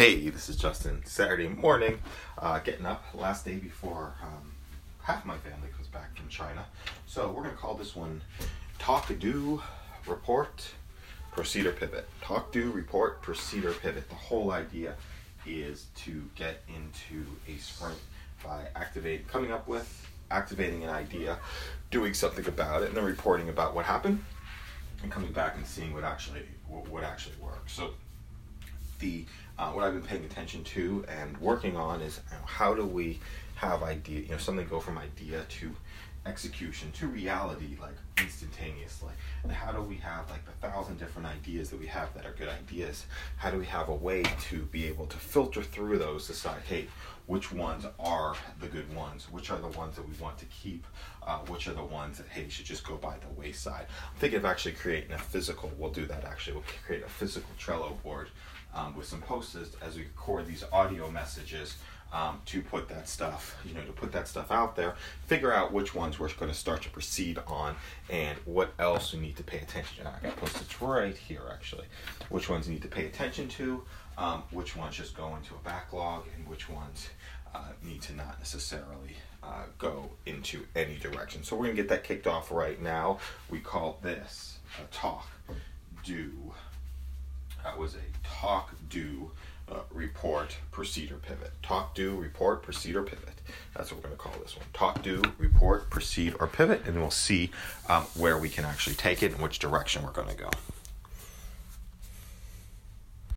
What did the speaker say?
Hey, this is Justin. Saturday morning, uh, getting up, last day before um, half my family comes back from China. So we're going to call this one Talk, Do, Report, Proceed or Pivot. Talk, Do, Report, Proceed or Pivot. The whole idea is to get into a sprint by activating, coming up with, activating an idea, doing something about it, and then reporting about what happened, and coming back and seeing what actually what, what actually works. So the uh, what I've been paying attention to and working on is you know, how do we have idea, you know, something go from idea to execution to reality like instantaneously. And how do we have like the thousand different ideas that we have that are good ideas? How do we have a way to be able to filter through those to decide hey which ones are the good ones? Which are the ones that we want to keep? Uh, which are the ones that hey should just go by the wayside? I'm thinking of actually creating a physical we'll do that actually we'll create a physical trello board um, with some post-its as we record these audio messages um, to put that stuff, you know, to put that stuff out there, figure out which ones we're going to start to proceed on, and what else we need to pay attention to. I got post-its right here, actually. Which ones you need to pay attention to, um, which ones just go into a backlog, and which ones uh, need to not necessarily uh, go into any direction. So we're going to get that kicked off right now. We call this a talk, do. That was a talk, do uh, report, proceed, or pivot. Talk, do, report, proceed, or pivot. That's what we're going to call this one. Talk, do, report, proceed, or pivot, and we'll see um, where we can actually take it and which direction we're going to go.